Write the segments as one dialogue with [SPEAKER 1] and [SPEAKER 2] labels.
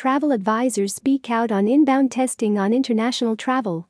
[SPEAKER 1] travel advisors speak out on inbound testing on international travel.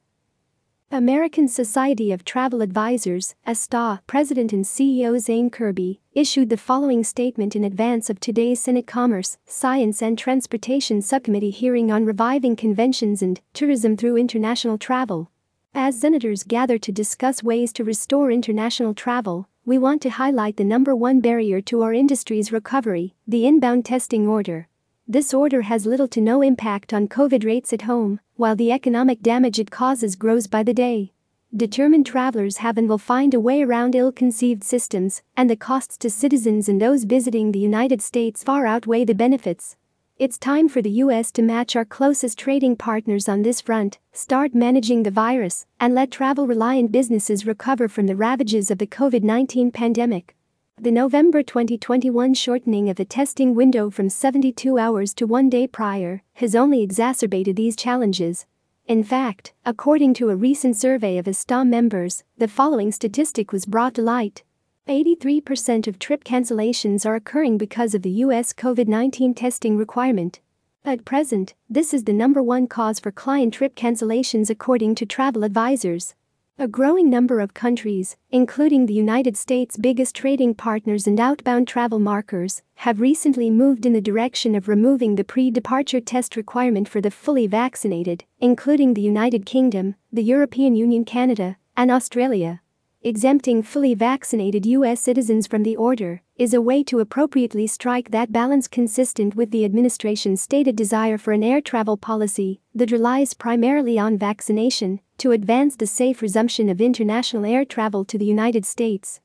[SPEAKER 1] American Society of Travel Advisors, ASTA, President and CEO Zane Kerby, issued the following statement in advance of today's Senate Commerce, Science and Transportation Subcommittee hearing on reviving conventions and tourism through international travel. As senators gather to discuss ways to restore international travel, we want to highlight the number one barrier to our industry's recovery the inbound testing order. This order has little to no impact on COVID rates at home, while the economic damage it causes grows by the day. Determined travelers have and will find a way around ill conceived systems, and the costs to citizens and those visiting the United States far outweigh the benefits. It's time for the US to match our closest trading partners on this front, start managing the virus, and let travel reliant businesses recover from the ravages of the COVID 19 pandemic. The November 2021 shortening of the testing window from 72 hours to one day prior has only exacerbated these challenges. In fact, according to a recent survey of ASTA members, the following statistic was brought to light. 83% of trip cancellations are occurring because of the US COVID 19 testing requirement. At present, this is the number one cause for client trip cancellations according to travel advisors. A growing number of countries, including the United States' biggest trading partners and outbound travel markers, have recently moved in the direction of removing the pre departure test requirement for the fully vaccinated, including the United Kingdom, the European Union, Canada, and Australia. Exempting fully vaccinated U.S. citizens from the order is a way to appropriately strike that balance consistent with the administration's stated desire for an air travel policy that relies primarily on vaccination to advance the safe resumption of international air travel to the United States.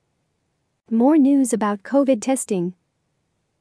[SPEAKER 1] More news about COVID testing